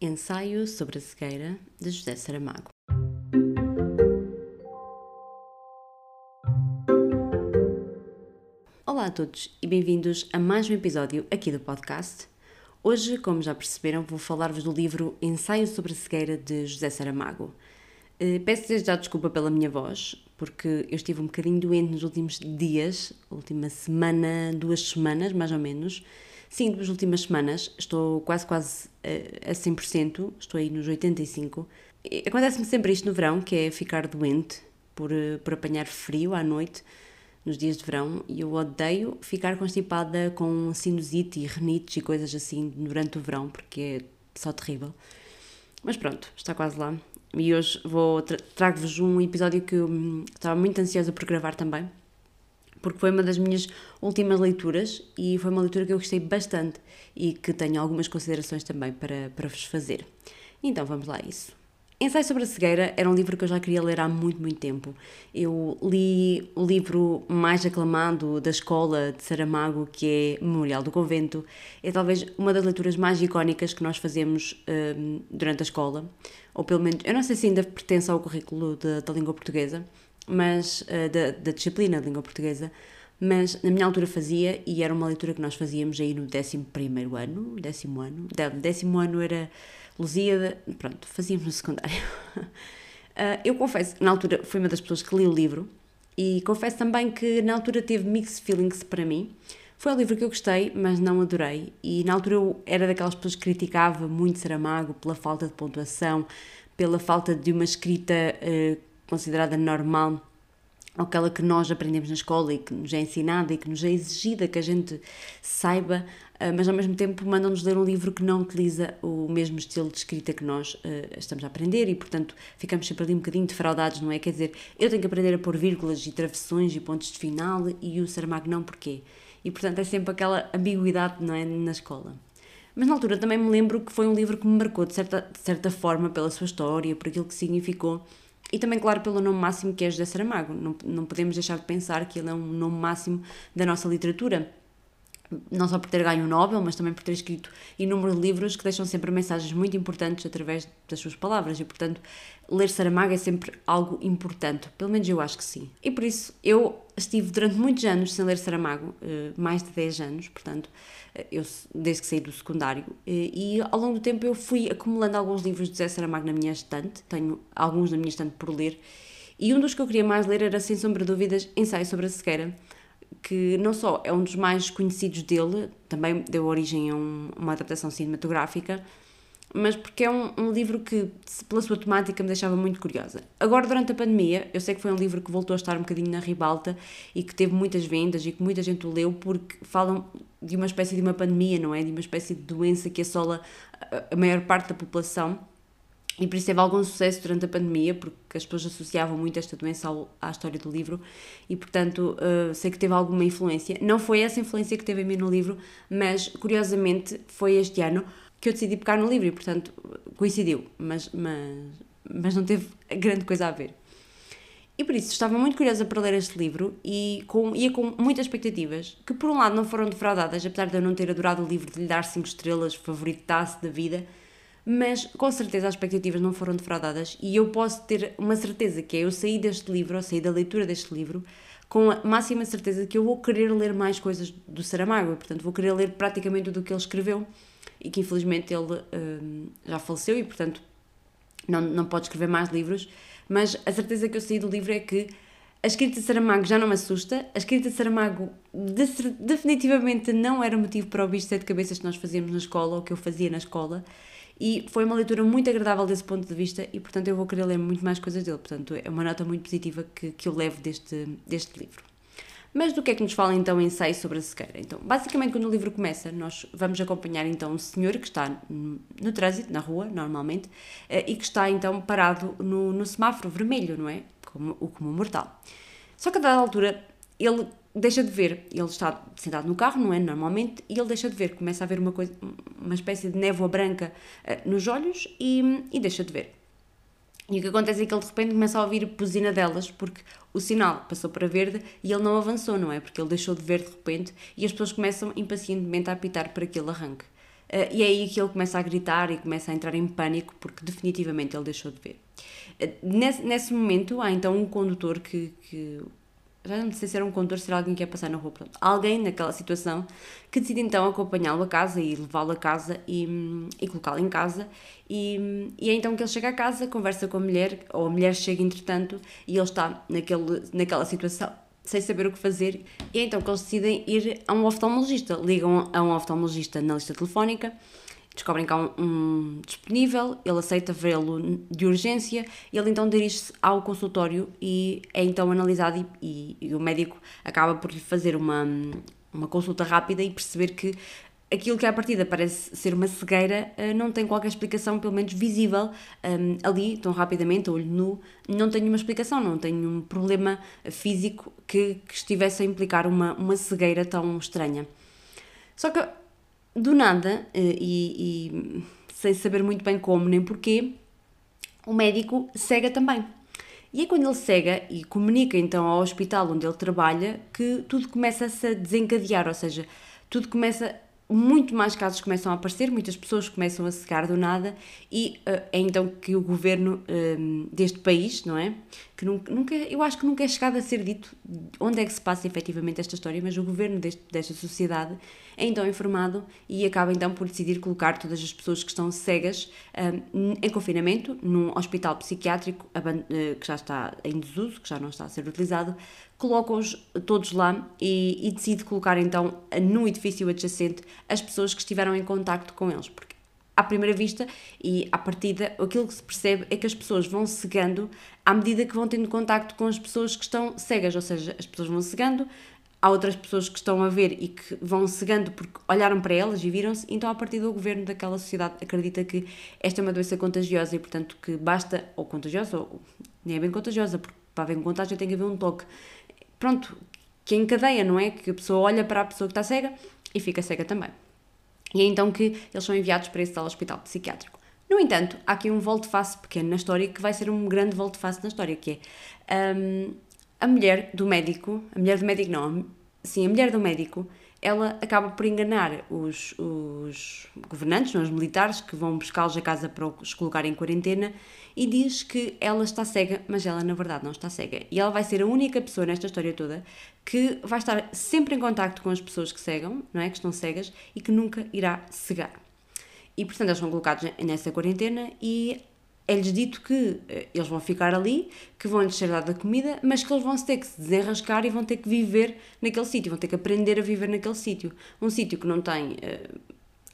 Ensaio sobre a cegueira de José Saramago. Olá a todos e bem-vindos a mais um episódio aqui do podcast. Hoje, como já perceberam, vou falar-vos do livro Ensaio sobre a cegueira de José Saramago. Eh, peço desde já desculpa pela minha voz, porque eu estive um bocadinho doente nos últimos dias, última semana, duas semanas mais ou menos, Sim, nas últimas semanas estou quase, quase eh, a 100%, estou aí nos 85%. Acontece-me sempre isto no verão, que é ficar doente por, eh, por apanhar frio à noite, nos dias de verão, e eu odeio ficar constipada com sinusite e renites e coisas assim durante o verão, porque é só terrível. Mas pronto, está quase lá. E hoje vou tra trago-vos um episódio que eu hum, estava muito ansiosa por gravar também, porque foi uma das minhas últimas leituras e foi uma leitura que eu gostei bastante e que tenho algumas considerações também para, para vos fazer. Então vamos lá a isso. Ensaio sobre a cegueira era um livro que eu já queria ler há muito, muito tempo. Eu li o livro mais aclamado da escola de Saramago, que é Memorial do Convento. É talvez uma das leituras mais icónicas que nós fazemos um, durante a escola, ou pelo menos, eu não sei se ainda pertence ao currículo da, língua portuguesa, mas uh, da, da, disciplina de língua portuguesa, mas na minha altura fazia e era uma leitura que nós fazíamos aí no 11 ano, décimo ano, décimo ano era Lusíada, pronto, fazíamos no secundário. uh, eu confesso, na altura fui uma das pessoas que li o livro e confesso também que na altura teve mixed feelings para mim. Foi um livro que eu gostei, mas não adorei. E na altura eu era daquelas pessoas que criticava muito Saramago pela falta de pontuação, pela falta de uma escrita uh, considerada normal, aquela que nós aprendemos na escola e que nos é ensinada e que nos é exigida que a gente saiba, ah, mas ao mesmo tempo mandam-nos ler um livro que não utiliza o mesmo estilo de escrita que nós uh, estamos a aprender e, portanto, ficamos sempre ali um bocadinho defraudados, não é? Quer dizer, eu tenho que aprender a pôr vírgulas e travessões e pontos de final e o Saramago não, porquê? E, portanto, é sempre aquela ambiguidade, não é? Na escola. Mas na altura também me lembro que foi um livro que me marcou de certa, de certa forma pela sua história, por aquilo que significou e também, claro, pelo nome máximo que é José Saramago. Não, não podemos deixar de pensar que ele é um nome máximo da nossa literatura. Não só por ter ganho o Nobel, mas também por ter escrito inúmeros livros que deixam sempre mensagens muito importantes através das suas palavras. E, portanto, ler Saramago é sempre algo importante. Pelo menos eu acho que sim. E por isso, eu estive durante muitos anos sem ler Saramago, eh, mais de 10 anos, portanto, eu, desde que saí do secundário, e ao longo do tempo eu fui acumulando alguns livros de José Saramago na minha estante, tenho alguns na minha estante por ler, e um dos que eu queria mais ler era, sem sombra de dúvidas, Ensaio sobre a Cegueira, que não só é um dos mais conhecidos dele, também deu origem a um, uma adaptação cinematográfica, mas porque é um, um, livro que, pela sua temática, me deixava muito curiosa. Agora, durante a pandemia, eu sei que foi um livro que voltou a estar um bocadinho na ribalta e que teve muitas vendas e que muita gente o leu porque falam de uma espécie de uma pandemia, não é? De uma espécie de doença que assola a maior parte da população. E por isso teve algum sucesso durante a pandemia, porque as pessoas associavam muito esta doença ao, à história do livro e, portanto, uh, sei que teve alguma influência. Não foi essa influência que teve em mim no livro, mas, curiosamente, foi este ano que eu decidi pegar no livro e, portanto, coincidiu, mas, mas, mas não teve grande coisa a ver. E por isso estava muito curiosa para ler este livro e com, ia com muitas expectativas, que por um lado não foram defraudadas, apesar de eu não ter adorado o livro, de lhe dar 5 estrelas, favoritasse da vida, mas com certeza as expectativas não foram defraudadas e eu posso ter uma certeza que é eu saí deste livro, ou saí da leitura deste livro, com a máxima certeza que eu vou querer ler mais coisas do Saramago, portanto vou querer ler praticamente tudo o que ele escreveu e que infelizmente ele um, já faleceu e, portanto, não, não pode escrever mais livros. Mas a certeza que eu saí do livro é que a escrita de Saramago já não me assusta, a escrita de Saramago de, definitivamente não era motivo para o bicho de sete cabeças que nós fazíamos na escola, ou que eu fazia na escola, e foi uma leitura muito agradável desse ponto de vista, e portanto eu vou querer ler muito mais coisas dele, portanto é uma nota muito positiva que, que eu levo deste, deste livro. Mas do que é que nos fala então o ensaio sobre a cegueira? Então, basicamente, quando o livro começa, nós vamos acompanhar então um senhor que está no, no trânsito, na rua, normalmente, eh, e que está então parado no, no semáforo vermelho, não é? Como, o comum mortal. Só que a dada altura ele deixa de ver, ele está sentado no carro, não é? Normalmente, e ele deixa de ver, começa a ver uma, coisa, uma espécie de névoa branca uh, nos olhos e, e deixa de ver. E o que acontece é que ele de repente começa a ouvir buzina delas, porque o sinal passou para verde e ele não avançou, não é? Porque ele deixou de ver de repente e as pessoas começam impacientemente a apitar para que ele arranque. Uh, e é aí que ele começa a gritar e começa a entrar em pânico porque definitivamente ele deixou de ver. Uh, nesse, nesse momento há então um condutor que, que já não sei se era um condutor, se era alguém que ia passar na rua, pronto. Alguém naquela situação que decide então acompanhá-lo a casa e levá-lo a casa e, e colocá-lo em casa. E, e é então que ele chega a casa, conversa com a mulher, ou a mulher chega entretanto e ele está naquele, naquela situação sem saber o que fazer. E é então que eles decidem ir a um oftalmologista. Ligam a um oftalmologista na lista telefónica descobrem que há um, um disponível, ele aceita vê-lo de urgência ele então dirige-se ao consultório e é então analisado e, e, e, o médico acaba por lhe fazer uma, uma consulta rápida e perceber que aquilo que à partida parece ser uma cegueira eh, não tem qualquer explicação, pelo menos visível, um, ehm, ali, tão rapidamente, olho nu, não tem nenhuma explicação, não tem nenhum problema físico que, que estivesse a implicar uma, uma cegueira tão estranha. Só que do nada, eh, e, e sem saber muito bem como nem porquê, o médico cega também. E é quando ele cega e comunica então ao hospital onde ele trabalha que tudo começa a se desencadear, ou seja, tudo começa muito mais casos começam a aparecer, muitas pessoas começam a cegar do nada e uh, é então que o governo uh, deste país, não é? Que nunca, eu acho que nunca é chegado a ser dito onde é que se passa efetivamente esta história, mas o governo deste, desta sociedade é então informado e acaba então por decidir colocar todas as pessoas que estão cegas um, em confinamento num hospital psiquiátrico que já está em desuso, que já não está a ser utilizado, coloca-os todos lá e, e, decide colocar então no edifício adjacente as pessoas que estiveram em contacto com eles, porque à primeira vista e à partida aquilo que se percebe é que as pessoas vão cegando à medida que vão tendo contacto com as pessoas que estão cegas, ou seja, as pessoas vão cegando, há outras pessoas que estão a ver e que vão cegando porque olharam para elas e viram-se, então a partir do governo daquela sociedade acredita que esta é uma doença contagiosa e portanto que basta, ou contagiosa, ou nem é bem contagiosa, porque para haver um contágio tem que haver um toque. Pronto, que encadeia, não é? Que a pessoa olha para a pessoa que está cega e fica cega também. E é então que eles são enviados para esse tal hospital psiquiátrico. No entanto, há aqui um volte-face pequeno na história que vai ser um grande volte-face na história, que é um, a mulher do médico, a mulher do médico não, sim, a mulher do médico, ela acaba por enganar os, os governantes, os militares, que vão buscá-los a casa para os colocar em quarentena e diz que ela está cega, mas ela na verdade não está cega. E ela vai ser a única pessoa nesta história toda que vai estar sempre em contacto com as pessoas que cegam, não é? Que estão cegas e que nunca irá cegar. E portanto eles são colocados nessa quarentena e é-lhes dito que eh, eles vão ficar ali, que vão-lhes ser dada comida, mas que eles vão ter que se desenrascar e vão ter que viver naquele sítio, vão ter que aprender a viver naquele sítio. Um sítio que não tem uh,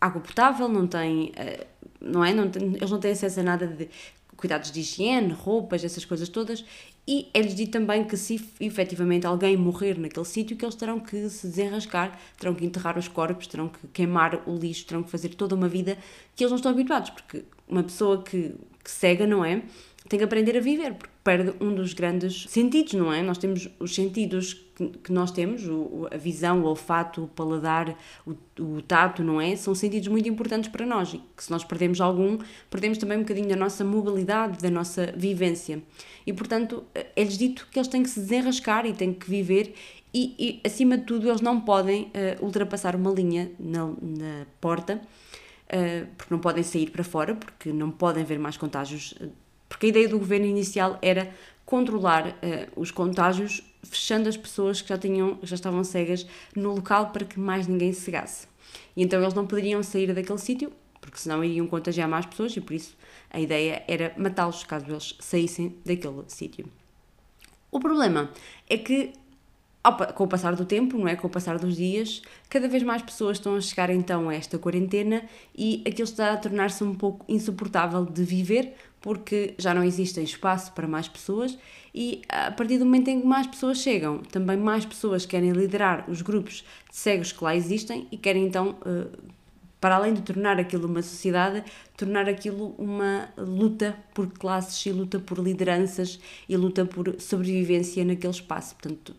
água potável, não tem, uh, não é? Não tem, eles não têm acesso a nada de cuidados de higiene, roupas, essas coisas todas, e é-lhes dito também que se efetivamente alguém morrer naquele sítio, que eles terão que se desenrascar, terão que enterrar os corpos, terão que queimar o lixo, terão que fazer toda uma vida que eles não estão habituados, porque uma pessoa que que cega, não é? Tem que aprender a viver, porque perde um dos grandes sentidos, não é? Nós temos os sentidos que, que nós temos, o, a visão, o olfato, o paladar, o, o, tato, não é? São sentidos muito importantes para nós e que se nós perdemos algum, perdemos também um bocadinho da nossa mobilidade, da nossa vivência. E, portanto, é-lhes dito que eles têm que se desenrascar e têm que viver e, e acima de tudo, eles não podem uh, ultrapassar uma linha na, na porta porque não podem sair para fora, porque não podem haver mais contágios. Porque a ideia do governo inicial era controlar uh, os contágios, fechando as pessoas que já, tinham, já estavam cegas no local para que mais ninguém se cegasse. E então eles não poderiam sair daquele sítio, porque senão iriam contagiar mais pessoas e por isso a ideia era matá-los caso eles saíssem daquele sítio. O problema é que com o passar do tempo, não é? Com o passar dos dias, cada vez mais pessoas estão a chegar então a esta quarentena e aquilo está a tornar-se um pouco insuportável de viver porque já não existe espaço para mais pessoas e a partir do momento em que mais pessoas chegam, também mais pessoas querem liderar os grupos de cegos que lá existem e querem então, eh, para além de tornar aquilo uma sociedade, tornar aquilo uma luta por classes e luta por lideranças e luta por sobrevivência naquele espaço. Portanto,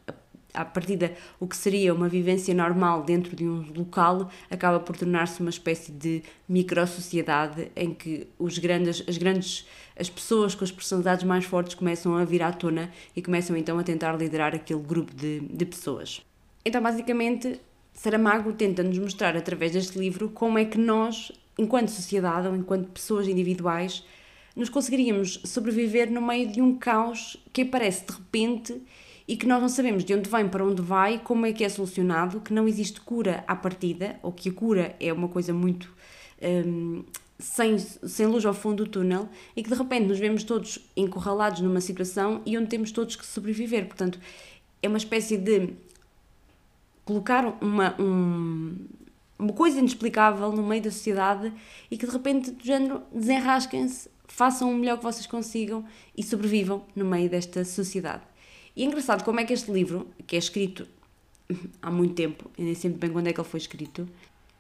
à partida, o que seria uma vivência normal dentro de um local acaba por tornar-se uma espécie de micro-sociedade em que os grandes, as grandes as pessoas com as personalidades mais fortes começam a vir à tona e começam então a tentar liderar aquele grupo de, de pessoas. Então, basicamente, Saramago tenta nos mostrar através deste livro como é que nós, enquanto sociedade ou enquanto pessoas individuais, nos conseguiríamos sobreviver no meio de um caos que aparece de repente e que nós não sabemos de onde vem para onde vai, como é que é solucionado, que não existe cura à partida, ou que a cura é uma coisa muito um, sem, sem luz ao fundo do túnel e que de repente nos vemos todos encurralados numa situação e onde temos todos que sobreviver. Portanto, é uma espécie de colocar uma, um, uma coisa inexplicável no meio da sociedade e que de repente, do género, desenrasquem-se, façam o melhor que vocês consigam e sobrevivam no meio desta sociedade. E é engraçado como é que este livro, que é escrito há muito tempo, eu nem sei bem quando é que ele foi escrito,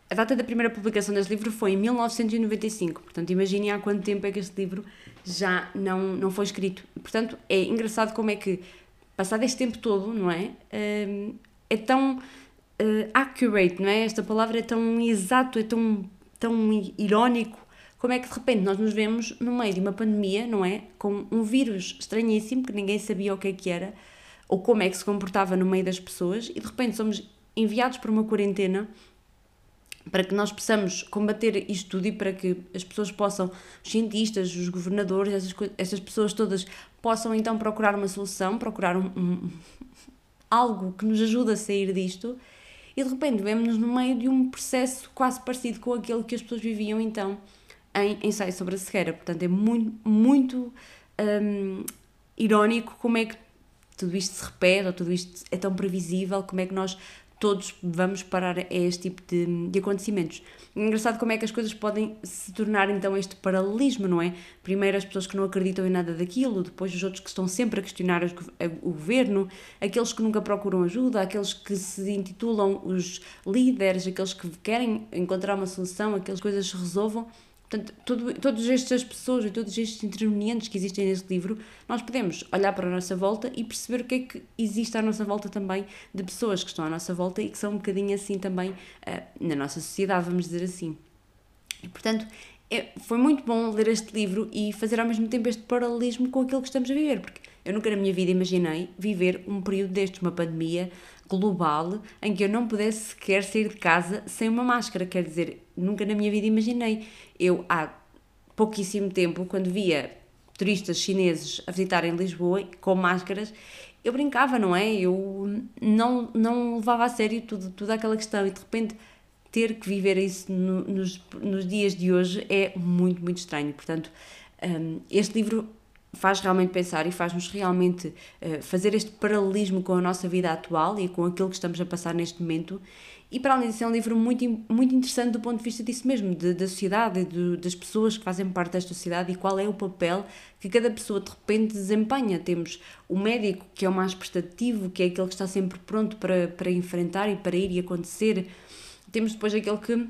a data da primeira publicação deste livro foi em 1995, portanto imaginem há quanto tempo é que este livro já não, não foi escrito. Portanto, é engraçado como é que, passado este tempo todo, não é? Hum, é tão uh, accurate, não é? Esta palavra é tão exato, é tão, tão irónico como é que de repente nós nos vemos no meio de uma pandemia, não é? Com um vírus estranhíssimo que ninguém sabia o que é que era ou como é que se comportava no meio das pessoas e de repente somos enviados para uma quarentena para que nós possamos combater isto tudo e para que as pessoas possam, os cientistas, os governadores, essas, essas pessoas todas possam então procurar uma solução, procurar um, um, algo que nos ajude a sair disto e de repente vemos-nos no meio de um processo quase parecido com aquele que as pessoas viviam então em ensaio sobre a cegueira. Portanto, é muito, muito um, irónico como é que tudo isto se repete, ou tudo isto é tão previsível, como é que nós todos vamos parar a este tipo de, de acontecimentos. engraçado como é que as coisas podem se tornar então este paralelismo, não é? Primeiro as pessoas que não acreditam em nada daquilo, depois os outros que estão sempre a questionar o governo, aqueles que nunca procuram ajuda, aqueles que se intitulam os líderes, aqueles que querem encontrar uma solução, aquelas coisas se resolvam. Portanto, todo, todas estas pessoas e todos estes intervenientes que existem neste livro, nós podemos olhar para a nossa volta e perceber o que é que existe à nossa volta também de pessoas que estão à nossa volta e que são um bocadinho assim também uh, na nossa sociedade, vamos dizer assim. E, portanto, é, foi muito bom ler este livro e fazer ao mesmo tempo este paralelismo com aquilo que estamos a viver, porque eu nunca na minha vida imaginei viver um período destes, uma pandemia global, em que eu não pudesse sequer sair de casa sem uma máscara. Quer dizer, nunca na minha vida imaginei. Eu, há pouquíssimo tempo, quando via turistas chineses a visitarem Lisboa com máscaras, eu brincava, não é? Eu não, não levava a sério tudo, toda aquela questão e de repente ter que viver isso no, nos, nos dias de hoje é muito, muito estranho. Portanto, um, este livro faz realmente pensar e faz-nos realmente uh, fazer este paralelismo com a nossa vida atual e com aquilo que estamos a passar neste momento. E para além disso, é um livro muito, muito interessante do ponto de vista disso mesmo, de, da sociedade, de, das pessoas que fazem parte desta sociedade e qual é o papel que cada pessoa de repente desempenha. Temos o médico, que é o mais prestativo, que é aquele que está sempre pronto para, para enfrentar e para ir e acontecer. Temos depois aquele que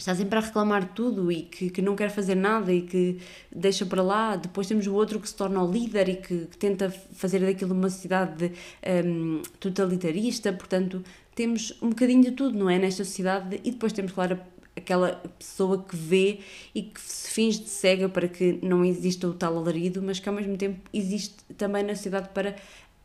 está sempre a reclamar tudo e que, que não quer fazer nada e que deixa para lá. Depois temos o outro que se torna o líder e que, que tenta fazer daquilo uma sociedade um, totalitarista. Portanto, temos um bocadinho de tudo, não é? Nesta sociedade. E depois temos, claro, aquela pessoa que vê e que se finge de cega para que não exista o tal alarido, mas que ao mesmo tempo existe também na sociedade para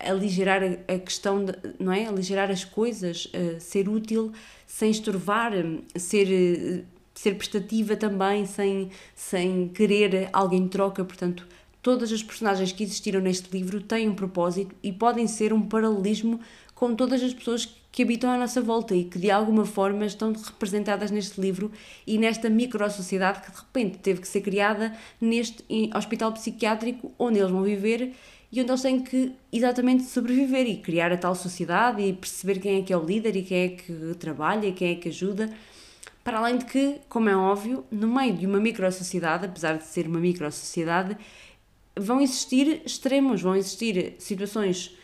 aligerar a questão, de, não é? Aligerar as coisas, uh, ser útil sem estorvar, ser, uh, ser prestativa também, sem, sem querer alguém troca. Portanto, todas as personagens que existiram neste livro têm um propósito e podem ser um paralelismo com todas as pessoas que habitam à nossa volta e que de alguma forma estão representadas neste livro e nesta micro-sociedade que de repente teve que ser criada neste hospital psiquiátrico onde eles vão viver e onde eles têm que exatamente sobreviver e criar a tal sociedade e perceber quem é que é o líder e quem é que trabalha e quem é que ajuda. Para além de que, como é óbvio, no meio de uma micro-sociedade, apesar de ser uma micro-sociedade, vão existir extremos, vão existir situações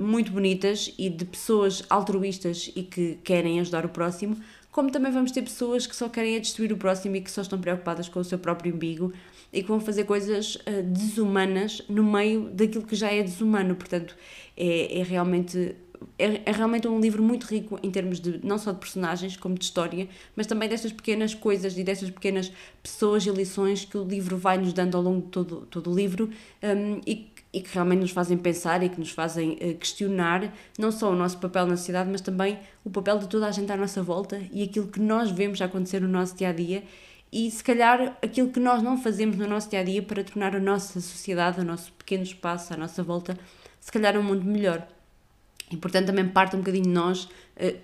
muito bonitas e de pessoas altruístas e que querem ajudar o próximo, como também vamos ter pessoas que só querem destruir o próximo e que só estão preocupadas com o seu próprio umbigo e que vão fazer coisas uh, desumanas no meio daquilo que já é desumano. Portanto, é, é realmente. É, é, realmente um livro muito rico em termos de não só de personagens como de história, mas também destas pequenas coisas e destas pequenas pessoas e lições que o livro vai nos dando ao longo de todo, todo o livro um, e e que realmente nos fazem pensar e que nos fazem uh, questionar não só o nosso papel na sociedade, mas também o papel de toda a gente à nossa volta e aquilo que nós vemos acontecer no nosso dia a dia e se calhar aquilo que nós não fazemos no nosso dia a dia para tornar a nossa sociedade, o nosso pequeno espaço à nossa volta, se calhar um mundo melhor. E portanto também parte um bocadinho de nós uh,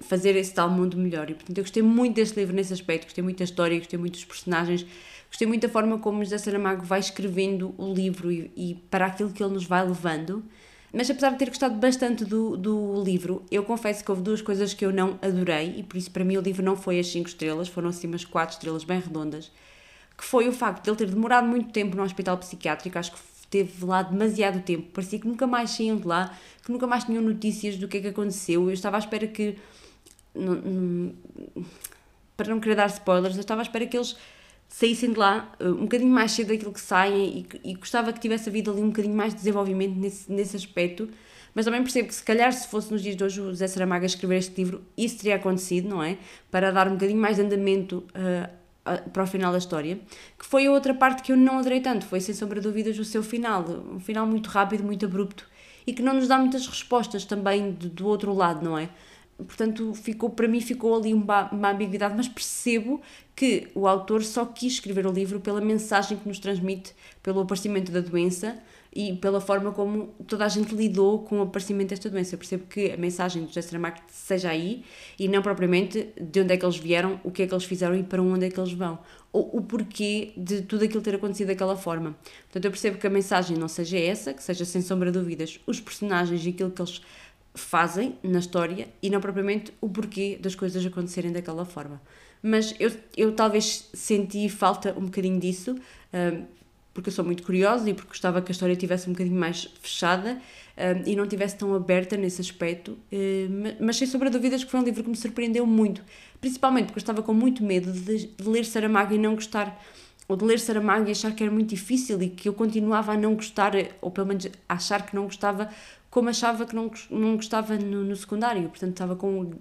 fazer esse tal mundo melhor. E portanto eu gostei muito deste livro nesse aspecto, gostei muito da história, gostei muito dos personagens, gostei muito da forma como José Saramago vai escrevendo o livro e, e para aquilo que ele nos vai levando. Mas apesar de ter gostado bastante do, do livro, eu confesso que houve duas coisas que eu não adorei. E por isso para mim o livro não foi as 5 estrelas, foram assim umas 4 estrelas bem redondas, que foi o facto de ele ter demorado muito tempo no hospital psiquiátrico, acho que teve lá demasiado tempo, parecia que nunca mais saíam de lá, que nunca mais tinham notícias do que é que aconteceu. Eu estava à espera que. para não querer dar spoilers, eu estava à espera que eles saíssem de lá uh, um bocadinho mais cedo daquilo que saem e, e gostava que tivesse havido ali um bocadinho mais de desenvolvimento nesse, nesse aspecto. Mas também percebo que se calhar se fosse nos dias de hoje o José Saramago a escrever este livro, isso teria acontecido, não é? Para dar um bocadinho mais de andamento uh, para o final da história, que foi a outra parte que eu não adorei tanto, foi sem sombra de dúvidas o seu final, um final muito rápido, muito abrupto e que não nos dá muitas respostas também do, do outro lado, não é? Portanto, ficou para mim ficou ali uma, uma ambiguidade, mas percebo que o autor só quis escrever o livro pela mensagem que nos transmite, pelo aparecimento da doença, e pela forma como toda a gente lidou com o aparecimento desta doença. Eu percebo que a mensagem do José Saramago seja aí e não propriamente de onde é que eles vieram, o que é que eles fizeram e para onde é que eles vão. Ou o porquê de tudo aquilo ter acontecido daquela forma. Portanto, eu percebo que a mensagem não seja essa, que seja sem sombra de dúvidas os personagens e aquilo que eles fazem na história e não propriamente o porquê das coisas acontecerem daquela forma. Mas eu, eu talvez senti falta um bocadinho disso. Um, porque eu sou muito curiosa e porque gostava que a história tivesse um bocadinho mais fechada um, e não tivesse tão aberta nesse aspecto. Uh, mas sem sombra de dúvidas que foi um livro que me surpreendeu muito, principalmente porque eu estava com muito medo de, de ler Saramago e não gostar, ou de ler Saramago e achar que era muito difícil e que eu continuava a não gostar, ou pelo menos achar que não gostava como achava que não, não gostava no, no secundário. Portanto, estava com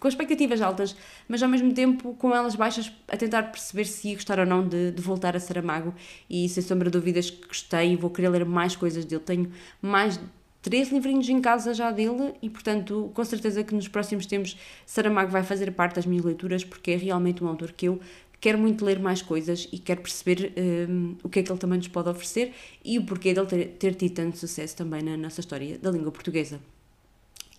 com expectativas altas, mas ao mesmo tempo com elas baixas, a tentar perceber se ia gostar ou não de, de voltar a Saramago. E sem sombra de dúvidas que gostei e vou querer ler mais coisas dele. Tenho mais três livrinhos em casa já dele e, portanto, com certeza que nos próximos tempos Saramago vai fazer parte das minhas leituras porque é realmente um autor que eu quero muito ler mais coisas e quero perceber um, o que é que ele também nos pode oferecer e o porquê dele ter, ter tido tanto sucesso também na nossa história da língua portuguesa.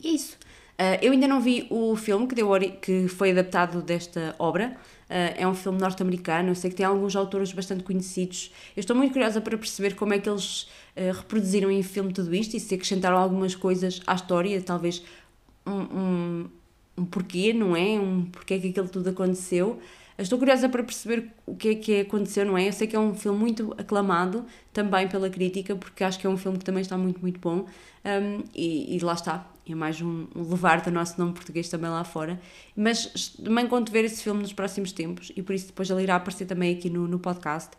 E é isso. Uh, eu ainda não vi o filme que, deu, que foi adaptado desta obra. Uh, é um filme norte-americano. Eu sei que tem alguns autores bastante conhecidos. Eu estou muito curiosa para perceber como é que eles uh, reproduziram em filme tudo isto e se acrescentaram algumas coisas à história, talvez um, um, um porquê, não é? Um porquê que aquilo tudo aconteceu. Estou curiosa para perceber o que é que aconteceu, não é? Eu sei que é um filme muito aclamado também pela crítica, porque acho que é um filme que também está muito, muito bom. Um, e, e, lá está, é mais um, um levar do nosso nome português também lá fora. Mas também conto ver esse filme nos próximos tempos e por isso depois ele irá aparecer também aqui no, no podcast.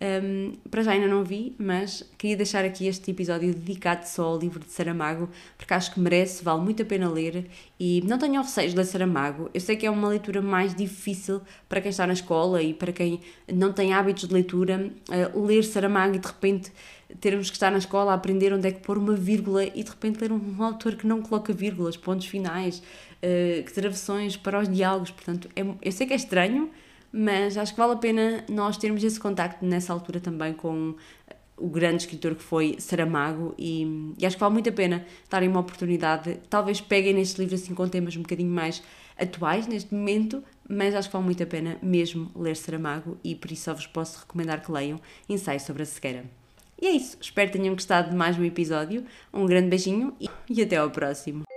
Um, para já ainda não vi, mas queria deixar aqui este episódio dedicado só ao livro de Saramago, porque acho que merece, vale muito a pena ler e não tenham receios de ler Saramago. Eu sei que é uma leitura mais difícil para quem está na escola e para quem não tem hábitos de leitura. Uh, ler Saramago e de repente termos que estar na escola a aprender onde é que pôr uma vírgula e de repente ler um, um autor que não coloca vírgulas, pontos finais, uh, travessões para os diálogos. Portanto, é, eu sei que é estranho mas acho que vale a pena nós termos esse contacto nessa altura também com o grande escritor que foi Saramago e, e acho que vale muito a pena darem uma oportunidade, talvez peguem nestes livros assim com temas um bocadinho mais atuais neste momento, mas acho que vale muito a pena mesmo ler Saramago e por isso só vos posso recomendar que leiam Ensaio sobre a Cegueira. E é isso, espero que tenham gostado de mais um episódio, um grande beijinho e, e até ao próximo.